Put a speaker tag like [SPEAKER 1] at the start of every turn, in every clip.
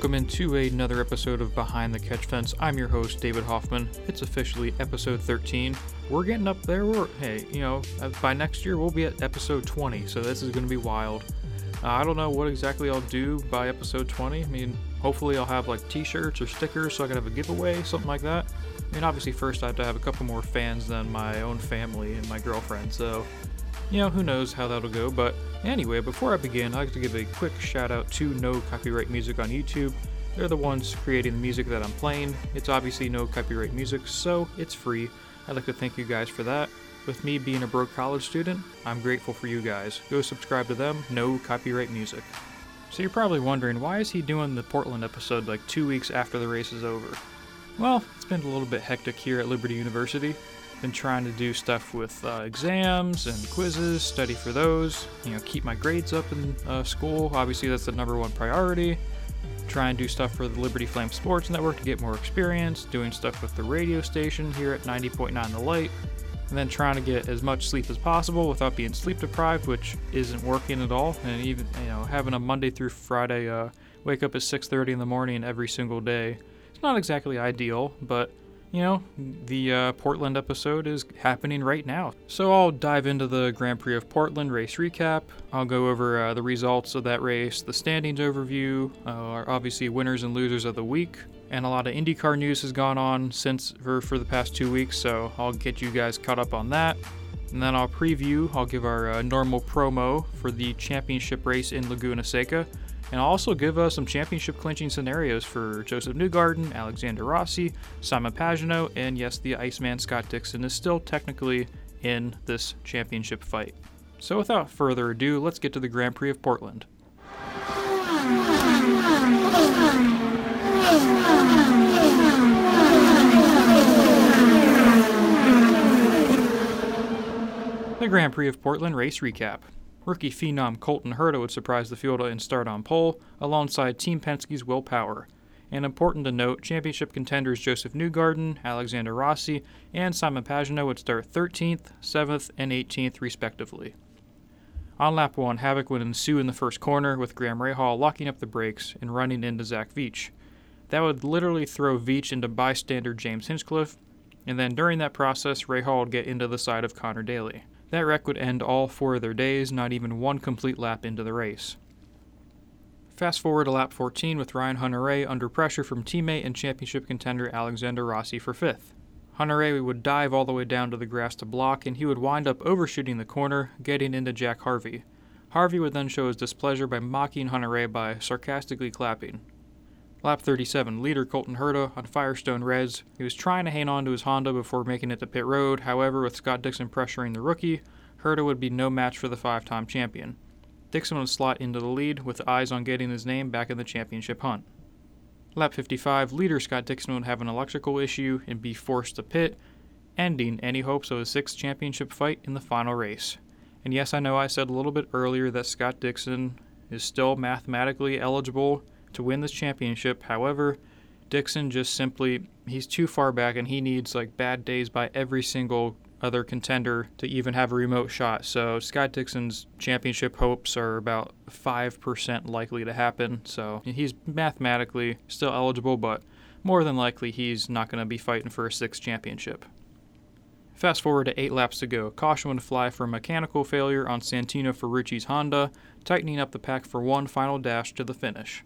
[SPEAKER 1] Welcome into another episode of Behind the Catch Fence. I'm your host, David Hoffman. It's officially episode 13. We're getting up there. We're, hey, you know, uh, by next year we'll be at episode 20, so this is going to be wild. Uh, I don't know what exactly I'll do by episode 20. I mean, hopefully I'll have like t shirts or stickers so I can have a giveaway, something like that. I mean, obviously, first I have to have a couple more fans than my own family and my girlfriend, so you know, who knows how that'll go. But anyway, before I begin, I'd like to give a quick shout out to No Copyright Music on YouTube. They're the ones creating the music that I'm playing. It's obviously no copyright music, so it's free. I'd like to thank you guys for that. With me being a broke college student, I'm grateful for you guys. Go subscribe to them, no copyright music. So you're probably wondering, why is he doing the Portland episode like two weeks after the race is over? Well, it's been a little bit hectic here at Liberty University been trying to do stuff with uh, exams and quizzes, study for those, you know, keep my grades up in uh, school. Obviously, that's the number one priority. Try and do stuff for the Liberty Flame Sports Network to get more experience, doing stuff with the radio station here at 90.9 The Light, and then trying to get as much sleep as possible without being sleep deprived, which isn't working at all. And even, you know, having a Monday through Friday uh, wake up at 6:30 in the morning every single day. It's not exactly ideal, but you know, the uh, Portland episode is happening right now. So I'll dive into the Grand Prix of Portland race recap. I'll go over uh, the results of that race, the standings overview, uh, obviously winners and losers of the week, and a lot of IndyCar news has gone on since for, for the past two weeks. So I'll get you guys caught up on that. And then I'll preview, I'll give our uh, normal promo for the championship race in Laguna Seca and I'll also give us some championship clinching scenarios for Josef Newgarden, Alexander Rossi, Simon Pagenaud, and yes, the Iceman Scott Dixon is still technically in this championship fight. So without further ado, let's get to the Grand Prix of Portland. The Grand Prix of Portland race recap. Rookie phenom Colton Herta would surprise the field and start on pole, alongside Team Penske's Will Power. And important to note, championship contenders Josef Newgarden, Alexander Rossi, and Simon Pagenaud would start 13th, 7th, and 18th, respectively. On lap 1, havoc would ensue in the first corner, with Graham Rahal locking up the brakes and running into Zach Veach. That would literally throw Veach into bystander James Hinchcliffe, and then during that process, Rahal would get into the side of Conor Daly. That wreck would end all four of their days, not even one complete lap into the race. Fast forward to lap 14 with Ryan Hunter-Reay under pressure from teammate and championship contender Alexander Rossi for fifth. Hunter-Reay would dive all the way down to the grass to block, and he would wind up overshooting the corner, getting into Jack Harvey. Harvey would then show his displeasure by mocking Hunter-Reay by sarcastically clapping. Lap 37, leader Colton Herta on Firestone Reds. He was trying to hang on to his Honda before making it to pit road. However, with Scott Dixon pressuring the rookie, Herta would be no match for the five time champion. Dixon would slot into the lead with eyes on getting his name back in the championship hunt. Lap 55, leader Scott Dixon would have an electrical issue and be forced to pit, ending any hopes of a sixth championship fight in the final race. And yes, I know I said a little bit earlier that Scott Dixon is still mathematically eligible to win this championship. However, Dixon just simply he's too far back and he needs like bad days by every single other contender to even have a remote shot. So Scott Dixon's championship hopes are about 5% likely to happen. So he's mathematically still eligible, but more than likely he's not going to be fighting for a sixth championship. Fast forward to eight laps to go. Caution would fly for a mechanical failure on Santino Ferrucci's Honda, tightening up the pack for one final dash to the finish.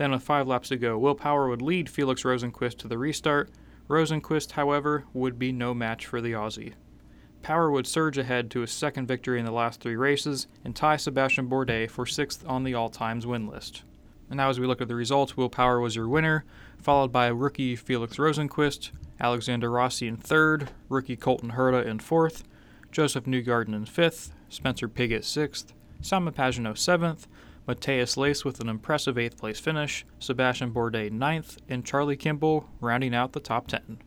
[SPEAKER 1] Then, with five laps to go, Will Power would lead Felix Rosenqvist to the restart. Rosenqvist, however, would be no match for the Aussie. Power would surge ahead to his second victory in the last three races and tie Sebastian Bourdais for sixth on the all times win list. And now, as we look at the results, Will Power was your winner, followed by rookie Felix Rosenqvist, Alexander Rossi in third, rookie Colton Herta in fourth, Josef Newgarden in fifth, Spencer Pigot sixth, Simon Pagenaud seventh, Matheus Leist with an impressive 8th place finish, Sebastian Bourdais 9th, and Charlie Kimball rounding out the top 10.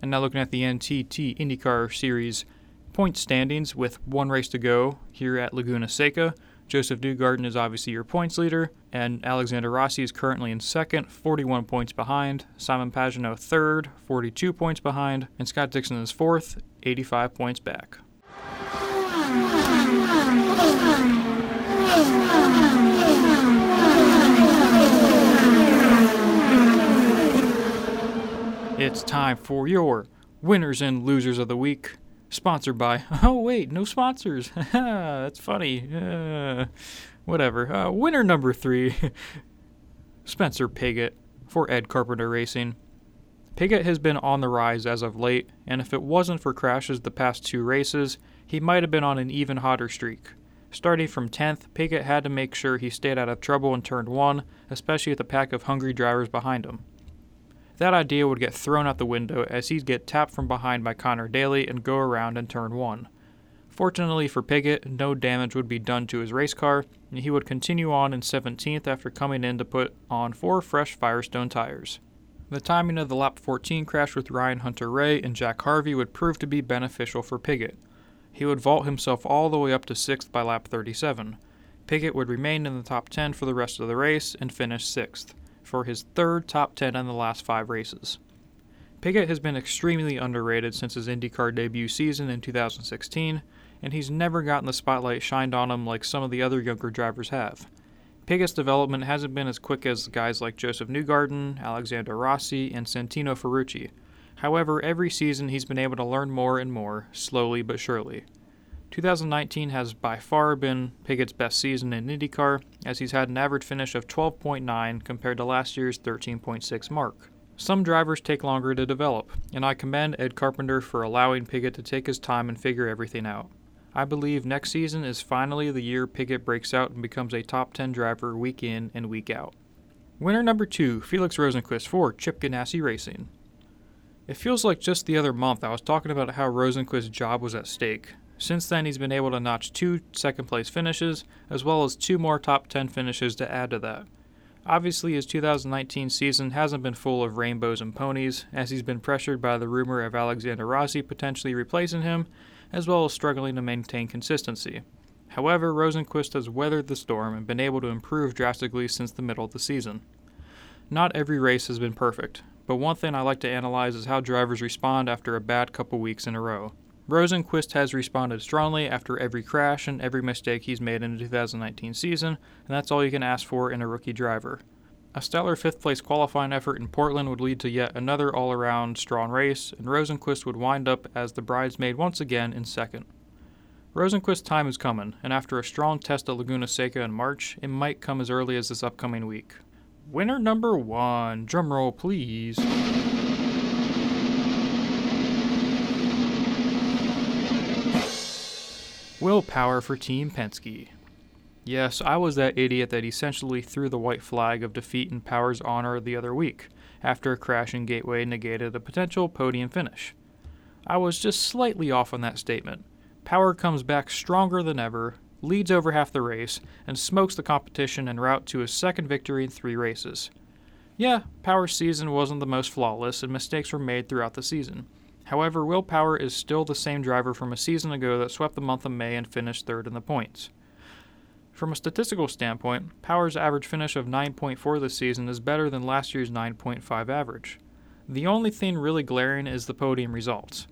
[SPEAKER 1] And now looking at the NTT IndyCar Series point standings with one race to go here at Laguna Seca. Josef Newgarden is obviously your points leader, and Alexander Rossi is currently in second, 41 points behind. Simon Pagenaud third, 42 points behind, and Scott Dixon is fourth, 85 points back. It's time for your winners and losers of the week. Sponsored by. Oh, wait, no sponsors. That's funny. Uh, whatever. Uh, winner number three Spencer Pigot for Ed Carpenter Racing. Pigot has been on the rise as of late, and if it wasn't for crashes the past two races, he might have been on an even hotter streak. Starting from 10th, Pigot had to make sure he stayed out of trouble in turn 1, especially with a pack of hungry drivers behind him. That idea would get thrown out the window as he'd get tapped from behind by Conor Daly and go around in turn 1. Fortunately for Pigot, no damage would be done to his race car, and he would continue on in 17th after coming in to put on four fresh Firestone tires. The timing of the lap 14 crash with Ryan Hunter-Reay and Jack Harvey would prove to be beneficial for Pigot. He would vault himself all the way up to 6th by lap 37. Pigot would remain in the top 10 for the rest of the race and finish 6th for his third top 10 in the last five races. Pigot has been extremely underrated since his IndyCar debut season in 2016, and he's never gotten the spotlight shined on him like some of the other younger drivers have. Pigot's development hasn't been as quick as guys like Josef Newgarden, Alexander Rossi, and Santino Ferrucci. However, every season he's been able to learn more and more, slowly but surely. 2019 has by far been Pigot's best season in IndyCar, as he's had an average finish of 12.9 compared to last year's 13.6 mark. Some drivers take longer to develop, and I commend Ed Carpenter for allowing Pigot to take his time and figure everything out. I believe next season is finally the year Pigot breaks out and becomes a top 10 driver week in and week out. Winner number 2, Felix Rosenqvist for Chip Ganassi Racing. It feels like just the other month I was talking about how Rosenqvist's job was at stake, since then, he's been able to notch two second place finishes, as well as two more top 10 finishes to add to that. Obviously, his 2019 season hasn't been full of rainbows and ponies, as he's been pressured by the rumor of Alexander Rossi potentially replacing him, as well as struggling to maintain consistency. However, Rosenqvist has weathered the storm and been able to improve drastically since the middle of the season. Not every race has been perfect, but one thing I like to analyze is how drivers respond after a bad couple weeks in a row. Rosenqvist has responded strongly after every crash and every mistake he's made in the 2019 season, and that's all you can ask for in a rookie driver. A stellar fifth place qualifying effort in Portland would lead to yet another all around strong race, and Rosenqvist would wind up as the bridesmaid once again in second. Rosenqvist's time is coming, and after a strong test at Laguna Seca in March, it might come as early as this upcoming week. Winner number one, drumroll please. Will Power for Team Penske. Yes, I was that idiot that essentially threw the white flag of defeat in Power's honor the other week, after a crash in Gateway negated a potential podium finish. I was just slightly off on that statement. Power comes back stronger than ever, leads over half the race, and smokes the competition en route to his second victory in three races. Yeah, Power's season wasn't the most flawless, and mistakes were made throughout the season. However, Will Power is still the same driver from a season ago that swept the month of May and finished third in the points. From a statistical standpoint, Power's average finish of 9.4 this season is better than last year's 9.5 average. The only thing really glaring is the podium results.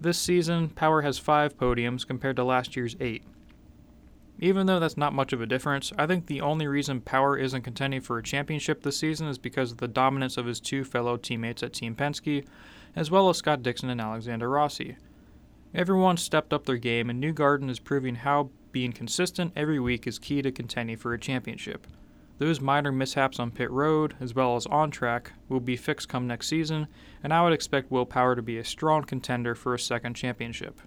[SPEAKER 1] This season, Power has 5 podiums compared to last year's 8. Even though that's not much of a difference, I think the only reason Power isn't contending for a championship this season is because of the dominance of his two fellow teammates at Team Penske, as well as Scott Dixon and Alexander Rossi. Everyone stepped up their game, and Newgarden is proving how being consistent every week is key to contending for a championship. Those minor mishaps on pit road, as well as on track, will be fixed come next season, and I would expect Will Power to be a strong contender for a second championship.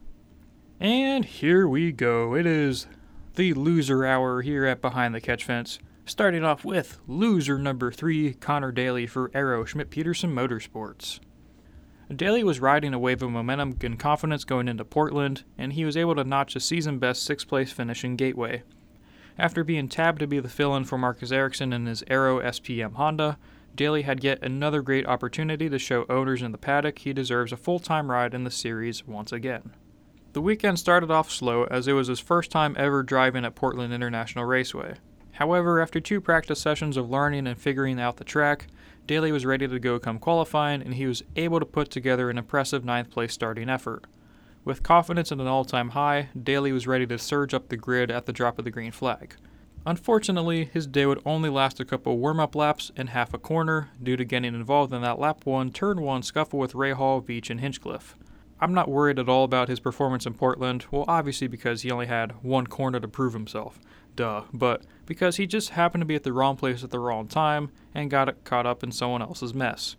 [SPEAKER 1] And here we go. It is the loser hour here at Behind the Catch Fence. Starting off with loser number three, Conor Daly for Arrow Schmidt Peterson Motorsports. Daly was riding a wave of momentum and confidence going into Portland, and he was able to notch a season best sixth place finish in Gateway. After being tabbed to be the fill in for Marcus Ericsson in his Arrow SPM Honda, Daly had yet another great opportunity to show owners in the paddock he deserves a full time ride in the series once again. The weekend started off slow as it was his first time ever driving at Portland International Raceway. However, after two practice sessions of learning and figuring out the track, Daly was ready to go come qualifying, and he was able to put together an impressive ninth place starting effort. With confidence at an all time high, Daly was ready to surge up the grid at the drop of the green flag. Unfortunately, his day would only last a couple warm up laps and half a corner due to getting involved in that lap 1, turn 1 scuffle with Rahal, Veach, and Hinchcliffe. I'm not worried at all about his performance in Portland, well, obviously because he only had one corner to prove himself. Duh. But because he just happened to be at the wrong place at the wrong time and got caught up in someone else's mess.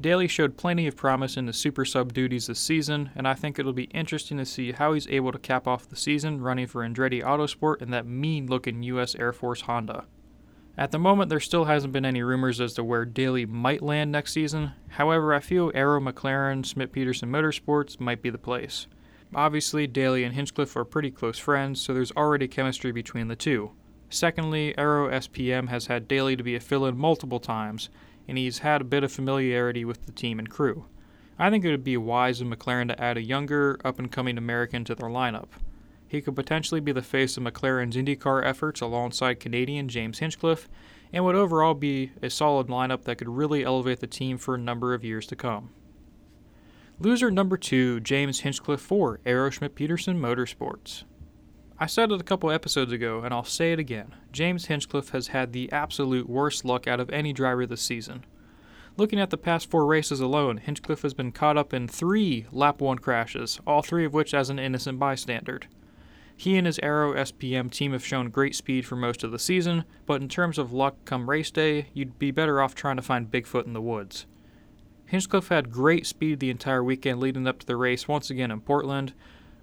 [SPEAKER 1] Daly showed plenty of promise in the super sub duties this season, and I think it'll be interesting to see how he's able to cap off the season running for Andretti Autosport in that mean looking US Air Force Honda. At the moment, there still hasn't been any rumors as to where Daly might land next season. However, I feel Arrow McLaren Schmidt Peterson Motorsports might be the place. Obviously, Daly and Hinchcliffe are pretty close friends, so there's already chemistry between the two. Secondly, Arrow SPM has had Daly to be a fill in multiple times, and he's had a bit of familiarity with the team and crew. I think it would be wise of McLaren to add a younger, up and coming American to their lineup. He could potentially be the face of McLaren's IndyCar efforts alongside Canadian James Hinchcliffe, and would overall be a solid lineup that could really elevate the team for a number of years to come. Loser number two, James Hinchcliffe for Arrow Schmidt Peterson Motorsports. I said it a couple episodes ago, and I'll say it again. James Hinchcliffe has had the absolute worst luck out of any driver this season. Looking at the past four races alone, Hinchcliffe has been caught up in three lap one crashes, all three of which as an innocent bystander. He and his Arrow SPM team have shown great speed for most of the season, but in terms of luck come race day, you'd be better off trying to find Bigfoot in the woods. Hinchcliffe had great speed the entire weekend leading up to the race once again in Portland,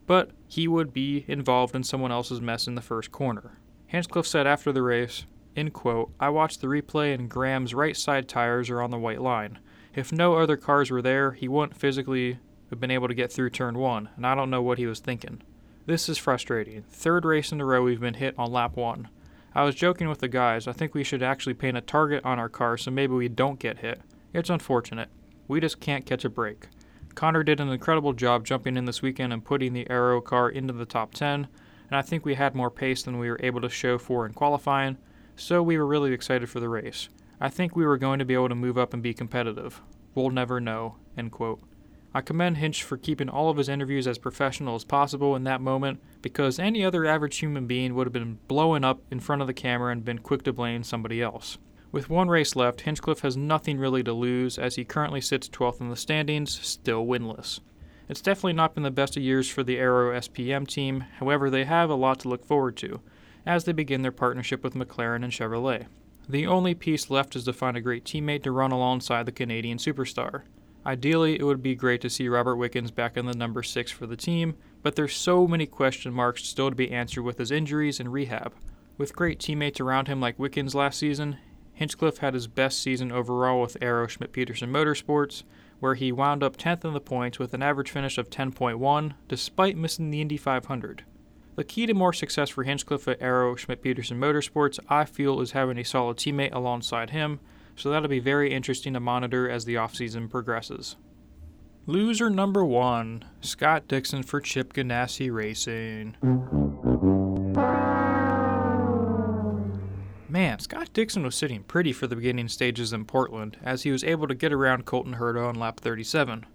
[SPEAKER 1] but he would be involved in someone else's mess in the first corner. Hinchcliffe said after the race, in quote, I watched the replay and Graham's right side tires are on the white line. If no other cars were there, he wouldn't physically have been able to get through turn one, and I don't know what he was thinking. This is frustrating. Third race in a row we've been hit on lap one. I was joking with the guys, I think we should actually paint a target on our car so maybe we don't get hit. It's unfortunate. We just can't catch a break. Conor did an incredible job jumping in this weekend and putting the Arrow car into the top 10, and I think we had more pace than we were able to show for in qualifying, so we were really excited for the race. I think we were going to be able to move up and be competitive. We'll never know. End quote. I commend Hinch for keeping all of his interviews as professional as possible in that moment because any other average human being would have been blowing up in front of the camera and been quick to blame somebody else. With one race left, Hinchcliffe has nothing really to lose as he currently sits 12th in the standings, still winless. It's definitely not been the best of years for the Arrow SPM team, however, they have a lot to look forward to as they begin their partnership with McLaren and Chevrolet. The only piece left is to find a great teammate to run alongside the Canadian superstar. Ideally, it would be great to see Robert Wickens back in the number 6 for the team, but there's so many question marks still to be answered with his injuries and rehab. With great teammates around him like Wickens last season, Hinchcliffe had his best season overall with Arrow Schmidt Peterson Motorsports, where he wound up 10th in the points with an average finish of 10.1, despite missing the Indy 500. The key to more success for Hinchcliffe at Arrow Schmidt Peterson Motorsports, I feel, is having a solid teammate alongside him, so that'll be very interesting to monitor as the offseason progresses. Loser number one Scott Dixon for Chip Ganassi Racing. Man, Scott Dixon was sitting pretty for the beginning stages in Portland, as he was able to get around Colton Herta on lap 37.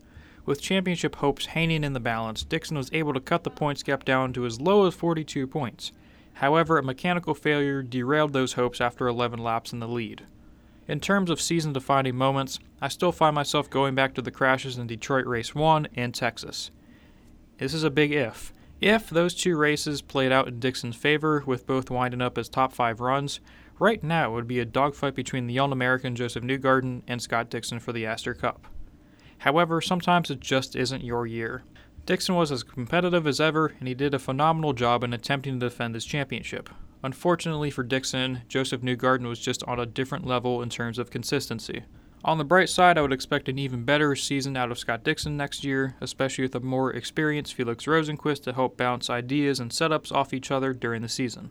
[SPEAKER 1] With championship hopes hanging in the balance, Dixon was able to cut the points gap down to as low as 42 points. However, a mechanical failure derailed those hopes after 11 laps in the lead. In terms of season defining moments, I still find myself going back to the crashes in Detroit Race 1 and Texas. This is a big if. If those two races played out in Dixon's favor, with both winding up as top 5 runs, Right now, it would be a dogfight between the young American Josef Newgarden and Scott Dixon for the Astor Cup. However, sometimes it just isn't your year. Dixon was as competitive as ever, and he did a phenomenal job in attempting to defend his championship. Unfortunately for Dixon, Josef Newgarden was just on a different level in terms of consistency. On the bright side, I would expect an even better season out of Scott Dixon next year, especially with a more experienced Felix Rosenqvist to help bounce ideas and setups off each other during the season.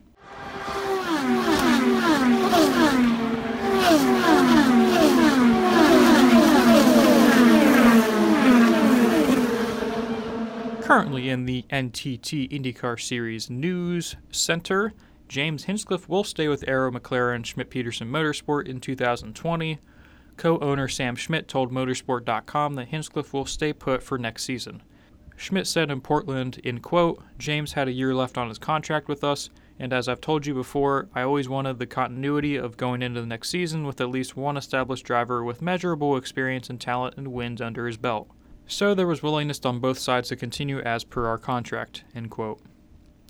[SPEAKER 1] Currently in the NTT IndyCar Series News Center, James Hinchcliffe will stay with Arrow McLaren Schmidt Peterson Motorsport in 2020. Co owner Sam Schmidt told Motorsport.com that Hinchcliffe will stay put for next season. Schmidt said in Portland, in quote, James had a year left on his contract with us, And as I've told you before, I always wanted the continuity of going into the next season with at least one established driver with measurable experience and talent and wins under his belt. So there was willingness on both sides to continue as per our contract.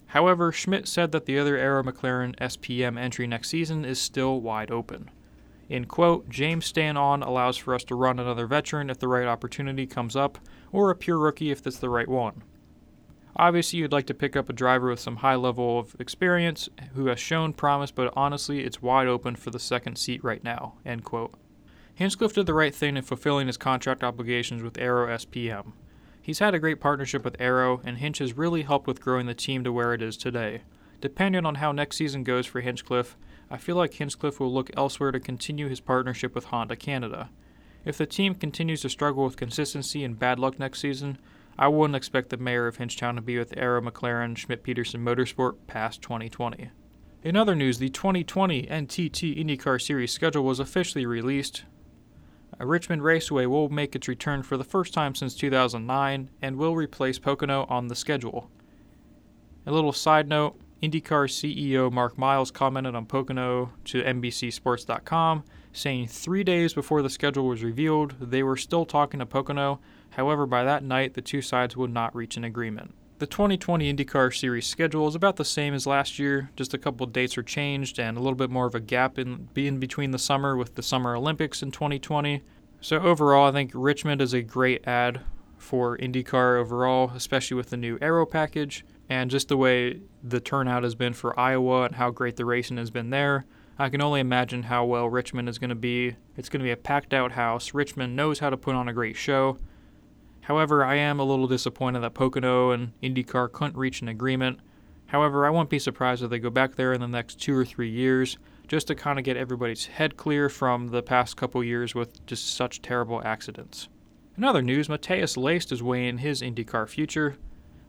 [SPEAKER 1] However, Schmidt said that the other Arrow McLaren SPM entry next season is still wide open. In quote, James staying on allows for us to run another veteran if the right opportunity comes up, or a pure rookie if it's the right one. Obviously, you'd like to pick up a driver with some high level of experience who has shown promise, but honestly, it's wide open for the second seat right now. End quote. Hinchcliffe did the right thing in fulfilling his contract obligations with Arrow SPM. He's had a great partnership with Arrow, and Hinch has really helped with growing the team to where it is today. Depending on how next season goes for Hinchcliffe, I feel like Hinchcliffe will look elsewhere to continue his partnership with Honda Canada. If the team continues to struggle with consistency and bad luck next season, I wouldn't expect the mayor of Hinchtown to be with Arrow McLaren Schmidt Peterson Motorsport past 2020. In other news, the 2020 NTT IndyCar Series schedule was officially released. Richmond Raceway will make its return for the first time since 2009 and will replace Pocono on the schedule. A little side note IndyCar CEO Mark Miles commented on Pocono to NBCSports.com, saying three days before the schedule was revealed, they were still talking to Pocono However, by that night, the two sides would not reach an agreement. The 2020 IndyCar Series schedule is about the same as last year, just a couple dates are changed and a little bit more of a gap in, in between the summer with the Summer Olympics in 2020. So, overall, I think Richmond is a great ad for IndyCar overall, especially with the new Aero package and just the way the turnout has been for Iowa and how great the racing has been there. I can only imagine how well Richmond is going to be. It's going to be a packed out house. Richmond knows how to put on a great show. However, I am a little disappointed that Pocono and IndyCar couldn't reach an agreement. However, I won't be surprised if they go back there in the next two or three years just to kind of get everybody's head clear from the past couple years with just such terrible accidents. In other news, Matheus Leist is weighing his IndyCar future.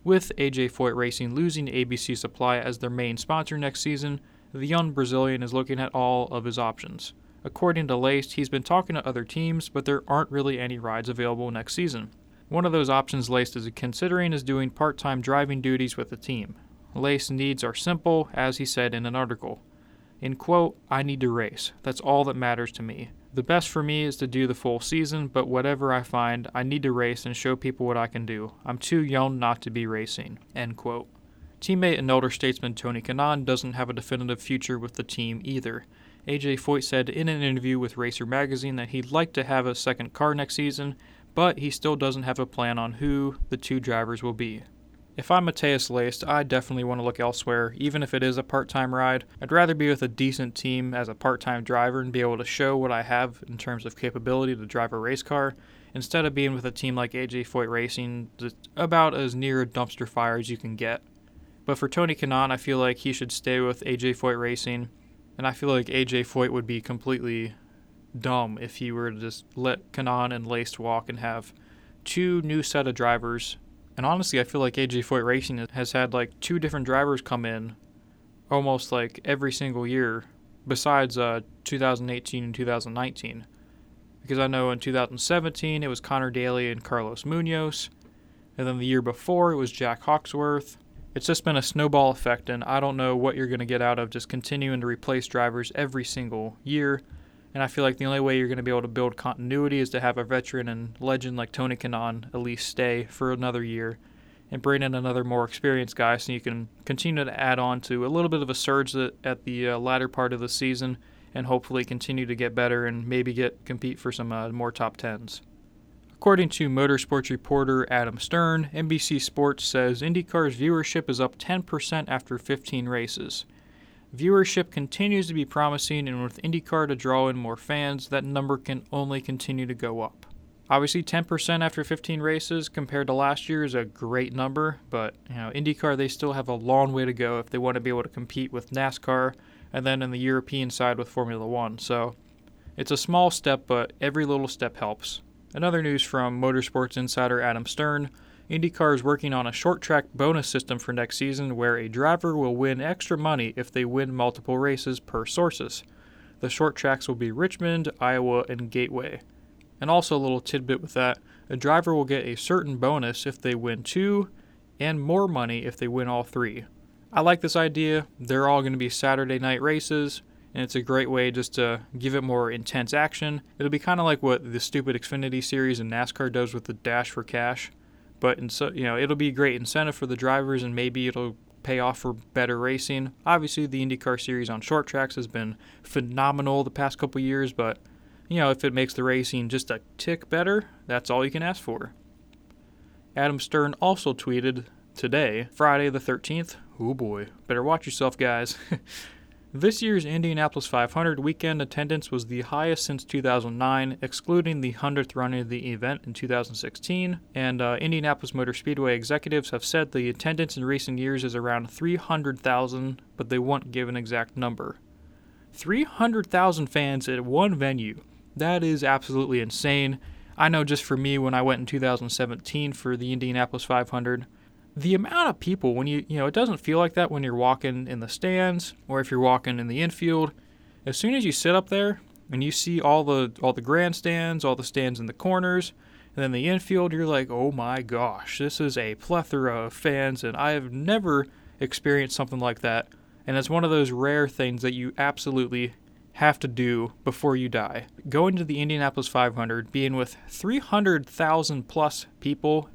[SPEAKER 1] With AJ Foyt Racing losing ABC Supply as their main sponsor next season, the young Brazilian is looking at all of his options. According to Leist, he's been talking to other teams, but there aren't really any rides available next season. One of those options Leist is considering is doing part time driving duties with the team. Leist's needs are simple, as he said in an article. In quote, I need to race. That's all that matters to me. The best for me is to do the full season, but whatever I find, I need to race and show people what I can do. I'm too young not to be racing. End quote. Teammate and elder statesman Tony Kanaan doesn't have a definitive future with the team either. AJ Foyt said in an interview with Racer Magazine that he'd like to have a second car next season, but he still doesn't have a plan on who the two drivers will be. If I'm Matheus Leist, I definitely want to look elsewhere, even if it is a part time ride. I'd rather be with a decent team as a part time driver and be able to show what I have in terms of capability to drive a race car, instead of being with a team like AJ Foyt Racing, that's about as near a dumpster fire as you can get. But for Tony Kanaan, I feel like he should stay with AJ Foyt Racing, and I feel like AJ Foyt would be completely dumb if he were to just let Kanaan and Leist walk and have two new set of drivers. And honestly, I feel like AJ Foyt Racing has had like two different drivers come in almost like every single year besides uh, 2018 and 2019. Because I know in 2017 it was Conor Daly and Carlos Munoz. And then the year before it was Jack Hawksworth. It's just been a snowball effect, and I don't know what you're going to get out of just continuing to replace drivers every single year. And I feel like the only way you're going to be able to build continuity is to have a veteran and legend like Tony Kanaan at least stay for another year and bring in another more experienced guy so you can continue to add on to a little bit of a surge at the uh, latter part of the season and hopefully continue to get better and maybe get compete for some uh, more top tens. According to motorsports reporter Adam Stern, NBC Sports says IndyCar's viewership is up 10% after 15 races. Viewership continues to be promising, and with IndyCar to draw in more fans, that number can only continue to go up. Obviously, 10% after 15 races compared to last year is a great number, but you know, IndyCar they still have a long way to go if they want to be able to compete with NASCAR and then in the European side with Formula 1. So, it's a small step, but every little step helps. Another news from Motorsports Insider Adam Stern IndyCar is working on a short track bonus system for next season where a driver will win extra money if they win multiple races per sources. The short tracks will be Richmond, Iowa, and Gateway. And also, a little tidbit with that a driver will get a certain bonus if they win two, and more money if they win all three. I like this idea. They're all going to be Saturday night races, and it's a great way just to give it more intense action. It'll be kind of like what the stupid Xfinity series in NASCAR does with the Dash for Cash, but so, you know it'll be a great incentive for the drivers, and maybe it'll pay off for better racing. Obviously, the IndyCar series on short tracks has been phenomenal the past couple years, but you know if it makes the racing just a tick better, that's all you can ask for. Adam Stern also tweeted today, Friday the 13th. Oh boy, better watch yourself, guys. this year's Indianapolis 500 weekend attendance was the highest since 2009, excluding the 100th run of the event in 2016. And uh, Indianapolis Motor Speedway executives have said the attendance in recent years is around 300,000, but they won't give an exact number. 300,000 fans at one venue. That is absolutely insane. I know just for me, when I went in 2017 for the Indianapolis 500, the amount of people when you you know it doesn't feel like that when you're walking in the stands or if you're walking in the infield. As soon as you sit up there and you see all the all the grandstands, all the stands in the corners, and then the infield, you're like, oh my gosh, this is a plethora of fans, and I have never experienced something like that. And it's one of those rare things that you absolutely have to do before you die. Going to the Indianapolis 500, being with 300,000 plus people,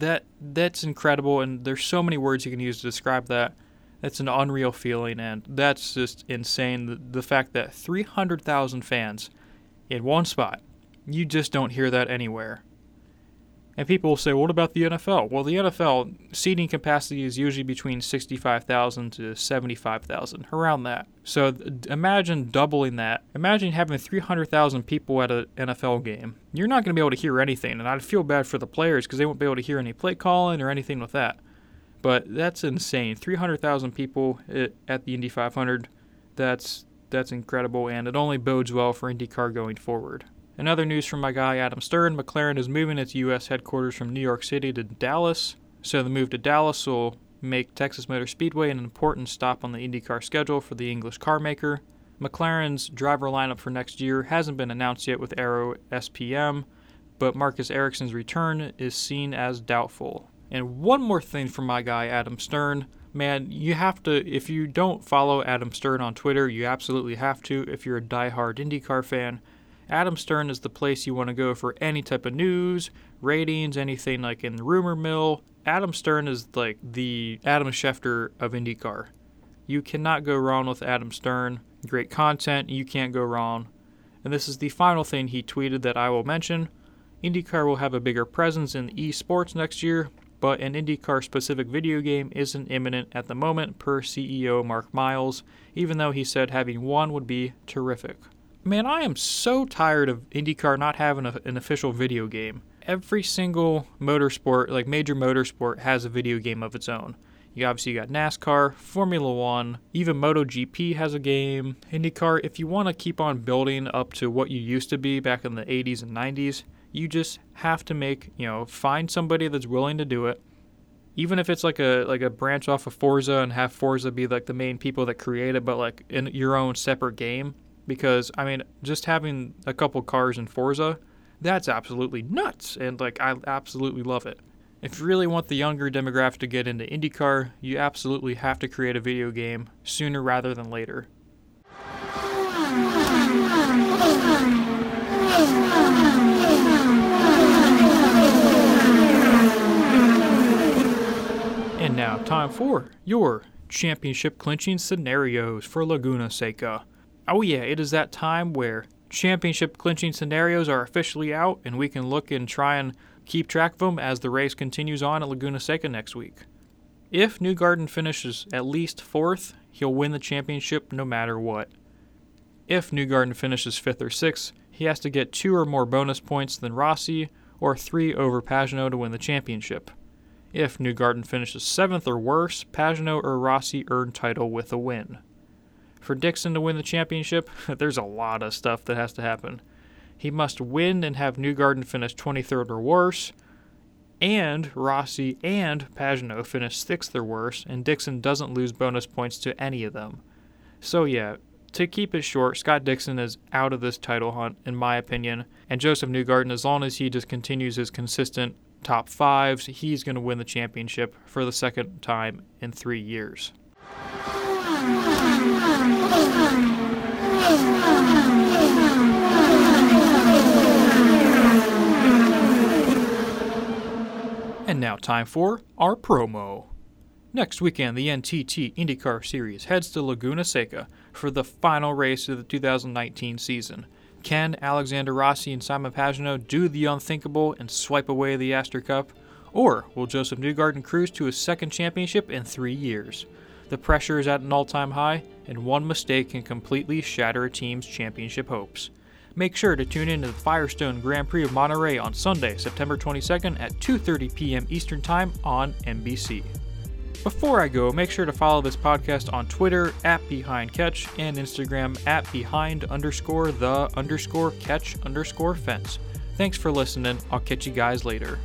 [SPEAKER 1] that that's incredible and there's so many words you can use to describe that. That's an unreal feeling and that's just insane the, the fact that 300,000 fans in one spot. You just don't hear that anywhere. And people will say, what about the NFL? Well, the NFL seating capacity is usually between 65,000 to 75,000, around that. So imagine doubling that. Imagine having 300,000 people at an NFL game. You're not going to be able to hear anything, and I'd feel bad for the players because they won't be able to hear any play calling or anything with that. But that's insane. 300,000 people at the Indy 500. That's that's incredible, and it only bodes well for IndyCar going forward. In other news from my guy Adam Stern, McLaren is moving its U.S. headquarters from New York City to Dallas. So the move to Dallas will make Texas Motor Speedway an important stop on the IndyCar schedule for the English car maker. McLaren's driver lineup for next year hasn't been announced yet with Arrow SPM, but Marcus Ericsson's return is seen as doubtful. And one more thing from my guy Adam Stern. Man, you have to, if you don't follow Adam Stern on Twitter, you absolutely have to if you're a die-hard IndyCar fan. Adam Stern is the place you want to go for any type of news, ratings, anything like in the rumor mill. Adam Stern is like the Adam Schefter of IndyCar. You cannot go wrong with Adam Stern. Great content, you can't go wrong. And this is the final thing he tweeted that I will mention. IndyCar will have a bigger presence in esports next year, but an IndyCar specific video game isn't imminent at the moment, per CEO Mark Miles, even though he said having one would be terrific. Man, I am so tired of IndyCar not having a, an official video game. Every single motorsport, like major motorsport, has a video game of its own. You obviously got NASCAR, Formula One, even MotoGP has a game. IndyCar, if you want to keep on building up to what you used to be back in the 80s and 90s, you just have to make, you know, find somebody that's willing to do it. Even if it's like a like a branch off of Forza and have Forza be like the main people that create it, but like in your own separate game, because I mean, just having a couple cars in Forza, that's absolutely nuts, and like I absolutely love it. If you really want the younger demographic to get into IndyCar, you absolutely have to create a video game sooner rather than later. And now, time for your championship clinching scenarios for Laguna Seca. Oh, yeah, it is that time where championship clinching scenarios are officially out, and we can look and try and keep track of them as the race continues on at Laguna Seca next week. If Newgarden finishes at least fourth, he'll win the championship no matter what. If Newgarden finishes fifth or sixth, he has to get two or more bonus points than Rossi, or three over Pagenaud to win the championship. If Newgarden finishes seventh or worse, Pagenaud or Rossi earn title with a win. For Dixon to win the championship, there's a lot of stuff that has to happen. He must win and have Newgarden finish 23rd or worse, and Rossi and Pagenaud finish 6th or worse, and Dixon doesn't lose bonus points to any of them. So, yeah, to keep it short, Scott Dixon is out of this title hunt, in my opinion, and Josef Newgarden, as long as he just continues his consistent top fives, he's going to win the championship for the second time in three years. And now, time for our promo. Next weekend, the NTT IndyCar Series heads to Laguna Seca for the final race of the 2019 season. Can Alexander Rossi and Simon Pagenaud do the unthinkable and swipe away the Astor Cup? Or will Josef Newgarden cruise to his second championship in three years? The pressure is at an all time high, and one mistake can completely shatter a team's championship hopes. Make sure to tune in to the Firestone Grand Prix of Monterey on Sunday, September 22nd at 2:30 p.m. Eastern Time on NBC. Before I go, make sure to follow this podcast on Twitter at Behind Catch and Instagram at Behind underscore the underscore catch underscore fence. Thanks for listening. I'll catch you guys later.